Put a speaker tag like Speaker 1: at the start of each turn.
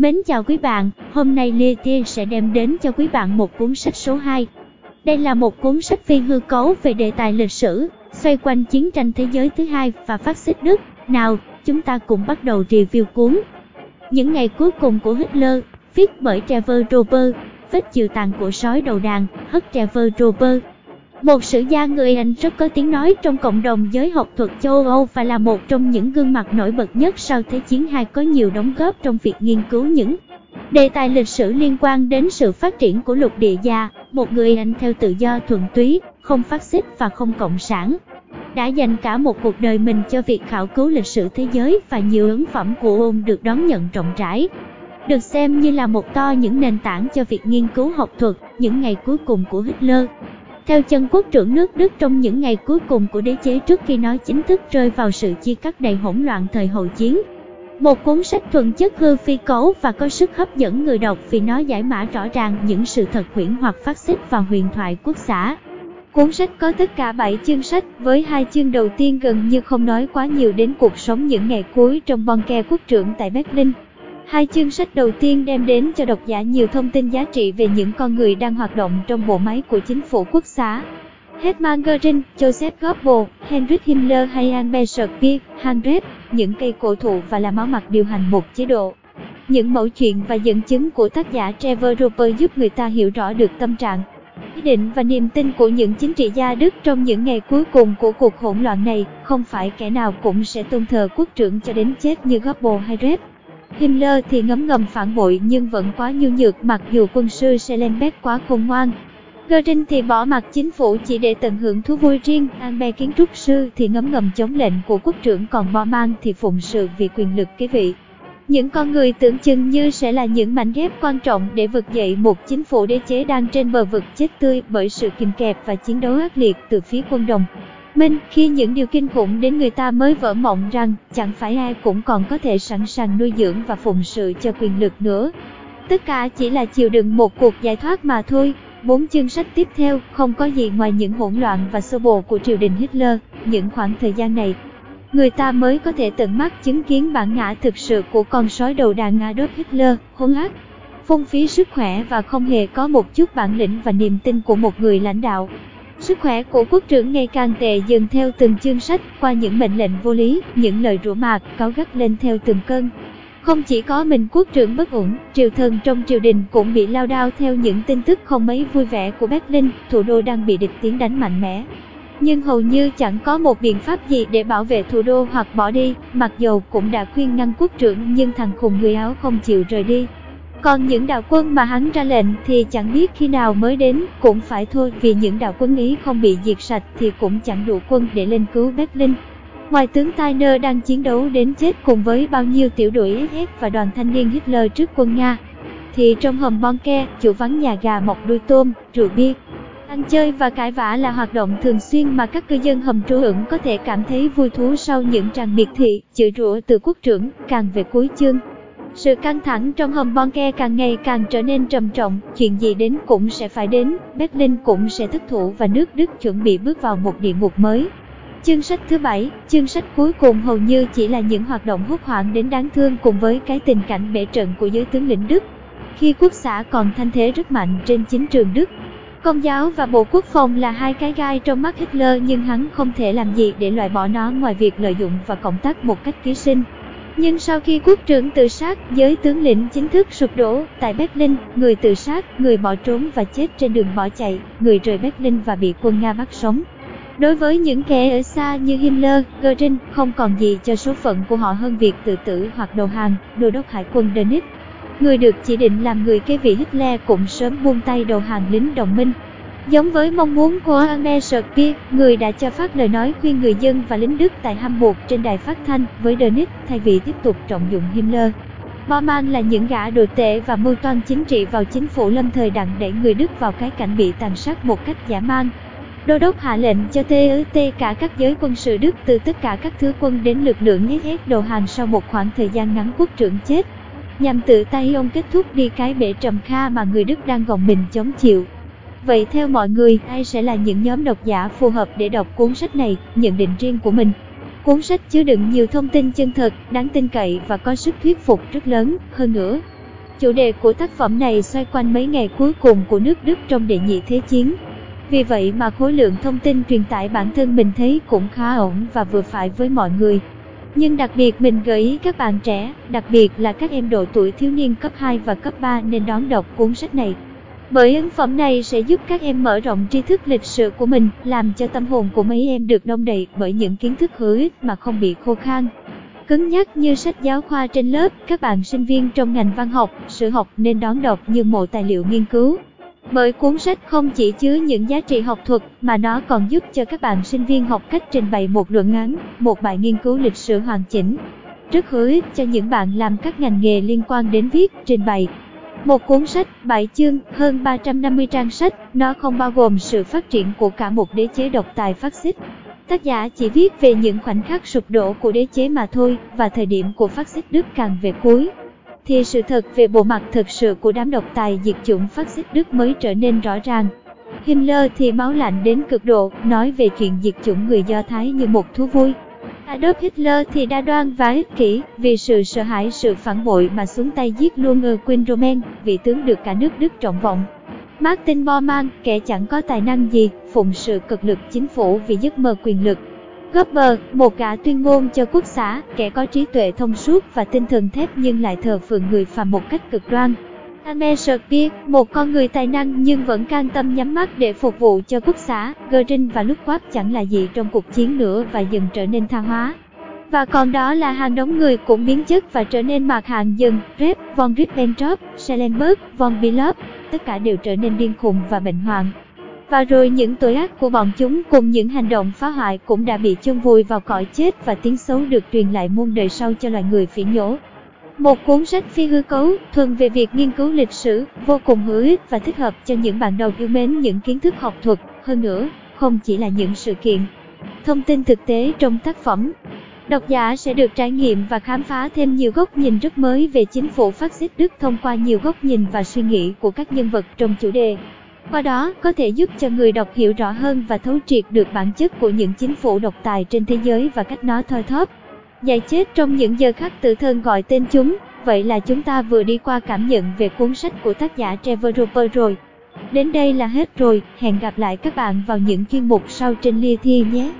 Speaker 1: Mến chào quý bạn, hôm nay Lê Tia sẽ đem đến cho quý bạn một cuốn sách số 2. Đây là một cuốn sách phi hư cấu về đề tài lịch sử, xoay quanh chiến tranh thế giới thứ hai và phát xít Đức. Nào, chúng ta cùng bắt đầu review cuốn. Những ngày cuối cùng của Hitler, viết bởi Trevor Roper, vết chịu tàn của sói đầu đàn, hất Trevor Roper. Một sử gia người Anh rất có tiếng nói trong cộng đồng giới học thuật châu Âu và là một trong những gương mặt nổi bật nhất sau Thế chiến II có nhiều đóng góp trong việc nghiên cứu những đề tài lịch sử liên quan đến sự phát triển của lục địa già, một người Anh theo tự do thuần túy, không phát xít và không cộng sản. Đã dành cả một cuộc đời mình cho việc khảo cứu lịch sử thế giới và nhiều ấn phẩm của ông được đón nhận rộng rãi. Được xem như là một to những nền tảng cho việc nghiên cứu học thuật, những ngày cuối cùng của Hitler. Theo chân quốc trưởng nước Đức trong những ngày cuối cùng của đế chế trước khi nó chính thức rơi vào sự chia cắt đầy hỗn loạn thời hậu chiến. Một cuốn sách thuần chất hư phi cấu và có sức hấp dẫn người đọc vì nó giải mã rõ ràng những sự thật huyễn hoặc phát xít và huyền thoại quốc xã. Cuốn sách có tất cả 7 chương sách, với hai chương đầu tiên gần như không nói quá nhiều đến cuộc sống những ngày cuối trong Bonke quốc trưởng tại Berlin. Hai chương sách đầu tiên đem đến cho độc giả nhiều thông tin giá trị về những con người đang hoạt động trong bộ máy của chính phủ quốc xã. Hermann Göring, Joseph Goebbels, Heinrich Himmler hay Albert Speer, Heinrich, những cây cổ thụ và là máu mặt điều hành một chế độ. Những mẫu chuyện và dẫn chứng của tác giả Trevor Roper giúp người ta hiểu rõ được tâm trạng, ý định và niềm tin của những chính trị gia Đức trong những ngày cuối cùng của cuộc hỗn loạn này, không phải kẻ nào cũng sẽ tôn thờ quốc trưởng cho đến chết như Goebbels hay Red. Himmler thì ngấm ngầm phản bội nhưng vẫn quá nhu nhược mặc dù quân sư Schellenberg quá khôn ngoan. Göring thì bỏ mặt chính phủ chỉ để tận hưởng thú vui riêng, Albert kiến trúc sư thì ngấm ngầm chống lệnh của quốc trưởng còn Bormann thì phụng sự vì quyền lực kế vị. Những con người tưởng chừng như sẽ là những mảnh ghép quan trọng để vực dậy một chính phủ đế chế đang trên bờ vực chết tươi bởi sự kìm kẹp và chiến đấu ác liệt từ phía quân đồng. Minh, khi những điều kinh khủng đến người ta mới vỡ mộng rằng chẳng phải ai cũng còn có thể sẵn sàng nuôi dưỡng và phụng sự cho quyền lực nữa. Tất cả chỉ là chịu đựng một cuộc giải thoát mà thôi. Bốn chương sách tiếp theo không có gì ngoài những hỗn loạn và sơ bộ của triều đình Hitler. Những khoảng thời gian này, người ta mới có thể tận mắt chứng kiến bản ngã thực sự của con sói đầu đàn Adolf Hitler, hung ác, phung phí sức khỏe và không hề có một chút bản lĩnh và niềm tin của một người lãnh đạo. Sức khỏe của quốc trưởng ngày càng tệ dần theo từng chương sách, qua những mệnh lệnh vô lý, những lời rủa mạc, cáo gắt lên theo từng cơn. Không chỉ có mình quốc trưởng bất ổn, triều thần trong triều đình cũng bị lao đao theo những tin tức không mấy vui vẻ của Berlin, thủ đô đang bị địch tiến đánh mạnh mẽ. Nhưng hầu như chẳng có một biện pháp gì để bảo vệ thủ đô hoặc bỏ đi, mặc dù cũng đã khuyên ngăn quốc trưởng nhưng thằng khùng người Áo không chịu rời đi. Còn những đạo quân mà hắn ra lệnh thì chẳng biết khi nào mới đến, cũng phải thôi vì những đạo quân Ý không bị diệt sạch thì cũng chẳng đủ quân để lên cứu Berlin. Ngoài tướng Tyner đang chiến đấu đến chết cùng với bao nhiêu tiểu đội SS và đoàn thanh niên Hitler trước quân Nga, thì trong hầm Bonke, chủ vắng nhà gà mọc đuôi tôm, rượu bia, ăn chơi và cãi vã là hoạt động thường xuyên mà các cư dân hầm trú ẩn có thể cảm thấy vui thú sau những tràng miệt thị, chửi rủa từ quốc trưởng, càng về cuối chương. Sự căng thẳng trong hầm Bonke càng ngày càng trở nên trầm trọng, chuyện gì đến cũng sẽ phải đến, Berlin cũng sẽ thất thủ và nước Đức chuẩn bị bước vào một địa ngục mới. Chương sách thứ bảy, chương sách cuối cùng hầu như chỉ là những hoạt động hốt hoảng đến đáng thương cùng với cái tình cảnh bể trận của giới tướng lĩnh Đức. Khi quốc xã còn thanh thế rất mạnh trên chính trường Đức, Công giáo và Bộ Quốc phòng là hai cái gai trong mắt Hitler nhưng hắn không thể làm gì để loại bỏ nó ngoài việc lợi dụng và cộng tác một cách ký sinh. Nhưng sau khi quốc trưởng tự sát, giới tướng lĩnh chính thức sụp đổ, tại Berlin, người tự sát, người bỏ trốn và chết trên đường bỏ chạy, người rời Berlin và bị quân Nga bắt sống. Đối với những kẻ ở xa như Himmler, Göring, không còn gì cho số phận của họ hơn việc tự tử hoặc đầu hàng, đô đốc hải quân Dönitz. Người được chỉ định làm người kế vị Hitler cũng sớm buông tay đầu hàng lính đồng minh. Giống với mong muốn của Arme Speer, người đã cho phát lời nói khuyên người dân và lính Đức tại Hamburg trên đài phát thanh với Dönitz thay vì tiếp tục trọng dụng Himmler. Bormann là những gã đồ tệ và mưu toan chính trị vào chính phủ lâm thời đặng đẩy người Đức vào cái cảnh bị tàn sát một cách giả man. Đô đốc hạ lệnh cho TET cả các giới quân sự Đức từ tất cả các thứ quân đến lực lượng SS đầu hàng sau một khoảng thời gian ngắn quốc trưởng chết. Nhằm tự tay ông kết thúc đi cái bể trầm kha mà người Đức đang gồng mình chống chịu. Vậy theo mọi người, ai sẽ là những nhóm độc giả phù hợp để đọc cuốn sách này, nhận định riêng của mình. Cuốn sách chứa đựng nhiều thông tin chân thật, đáng tin cậy và có sức thuyết phục rất lớn. Hơn nữa, Chủ đề của tác phẩm này xoay quanh mấy ngày cuối cùng của nước Đức trong đệ nhị thế chiến. Vì vậy mà khối lượng thông tin truyền tải bản thân mình thấy cũng khá ổn và vừa phải với mọi người. Nhưng đặc biệt mình gợi ý các bạn trẻ, đặc biệt là các em độ tuổi thiếu niên cấp 2 và cấp 3 nên đón đọc cuốn sách này. Bởi ấn phẩm này sẽ giúp các em mở rộng tri thức lịch sử của mình, làm cho tâm hồn của mấy em được đông đầy bởi những kiến thức hữu ích mà không bị khô khan. Cứng nhắc như sách giáo khoa trên lớp, các bạn sinh viên trong ngành văn học, sử học nên đón đọc như một tài liệu nghiên cứu. Bởi cuốn sách không chỉ chứa những giá trị học thuật mà nó còn giúp cho các bạn sinh viên học cách trình bày một luận ngắn, một bài nghiên cứu lịch sử hoàn chỉnh. Rất hữu ích cho những bạn làm các ngành nghề liên quan đến viết, trình bày. Một cuốn sách, 7 chương, hơn 350 trang sách, nó không bao gồm sự phát triển của cả một đế chế độc tài phát xít. Tác giả chỉ viết về những khoảnh khắc sụp đổ của đế chế mà thôi, và thời điểm của phát xít Đức càng về cuối, thì sự thật về bộ mặt thực sự của đám độc tài diệt chủng phát xít Đức mới trở nên rõ ràng. Himmler thì máu lạnh đến cực độ, nói về chuyện diệt chủng người Do Thái như một thú vui. Adolf Hitler thì đa đoan và ích kỷ, vì sự sợ hãi sự phản bội mà xuống tay giết luôn ở Queen Roman, vị tướng được cả nước Đức trọng vọng. Martin Bormann, kẻ chẳng có tài năng gì, phụng sự cực lực chính phủ vì giấc mơ quyền lực, Gopper, một gã tuyên ngôn cho quốc xã, kẻ có trí tuệ thông suốt và tinh thần thép nhưng lại thờ phượng người phàm một cách cực đoan. Ame Shakespeare, một con người tài năng nhưng vẫn can tâm nhắm mắt để phục vụ cho quốc xã, Göring và lúc chẳng là gì trong cuộc chiến nữa và dần trở nên tha hóa. Và còn đó là hàng đống người cũng biến chất và trở nên mạc hạng dần, Rep, von Ribbentrop, Schellenberg, von Bilop, tất cả đều trở nên điên khùng và bệnh hoạn. Và rồi những tội ác của bọn chúng cùng những hành động phá hoại cũng đã bị chôn vùi vào cõi chết và tiếng xấu được truyền lại muôn đời sau cho loài người phỉ nhổ. Một cuốn sách phi hư cấu, thuần về việc nghiên cứu lịch sử, vô cùng hữu ích và thích hợp cho những bạn đầu yêu mến những kiến thức học thuật, hơn nữa, không chỉ là những sự kiện. Thông tin thực tế trong tác phẩm, Độc giả sẽ được trải nghiệm và khám phá thêm nhiều góc nhìn rất mới về chính phủ phát xít Đức thông qua nhiều góc nhìn và suy nghĩ của các nhân vật trong chủ đề. Qua đó, có thể giúp cho người đọc hiểu rõ hơn và thấu triệt được bản chất của những chính phủ độc tài trên thế giới và cách nó thoi thóp. Dạy chết trong những giờ khắc tự thân gọi tên chúng, vậy là chúng ta vừa đi qua cảm nhận về cuốn sách của tác giả Trevor Roper rồi. Đến đây là hết rồi, hẹn gặp lại các bạn vào những chuyên mục sau trên Lia Thi nhé.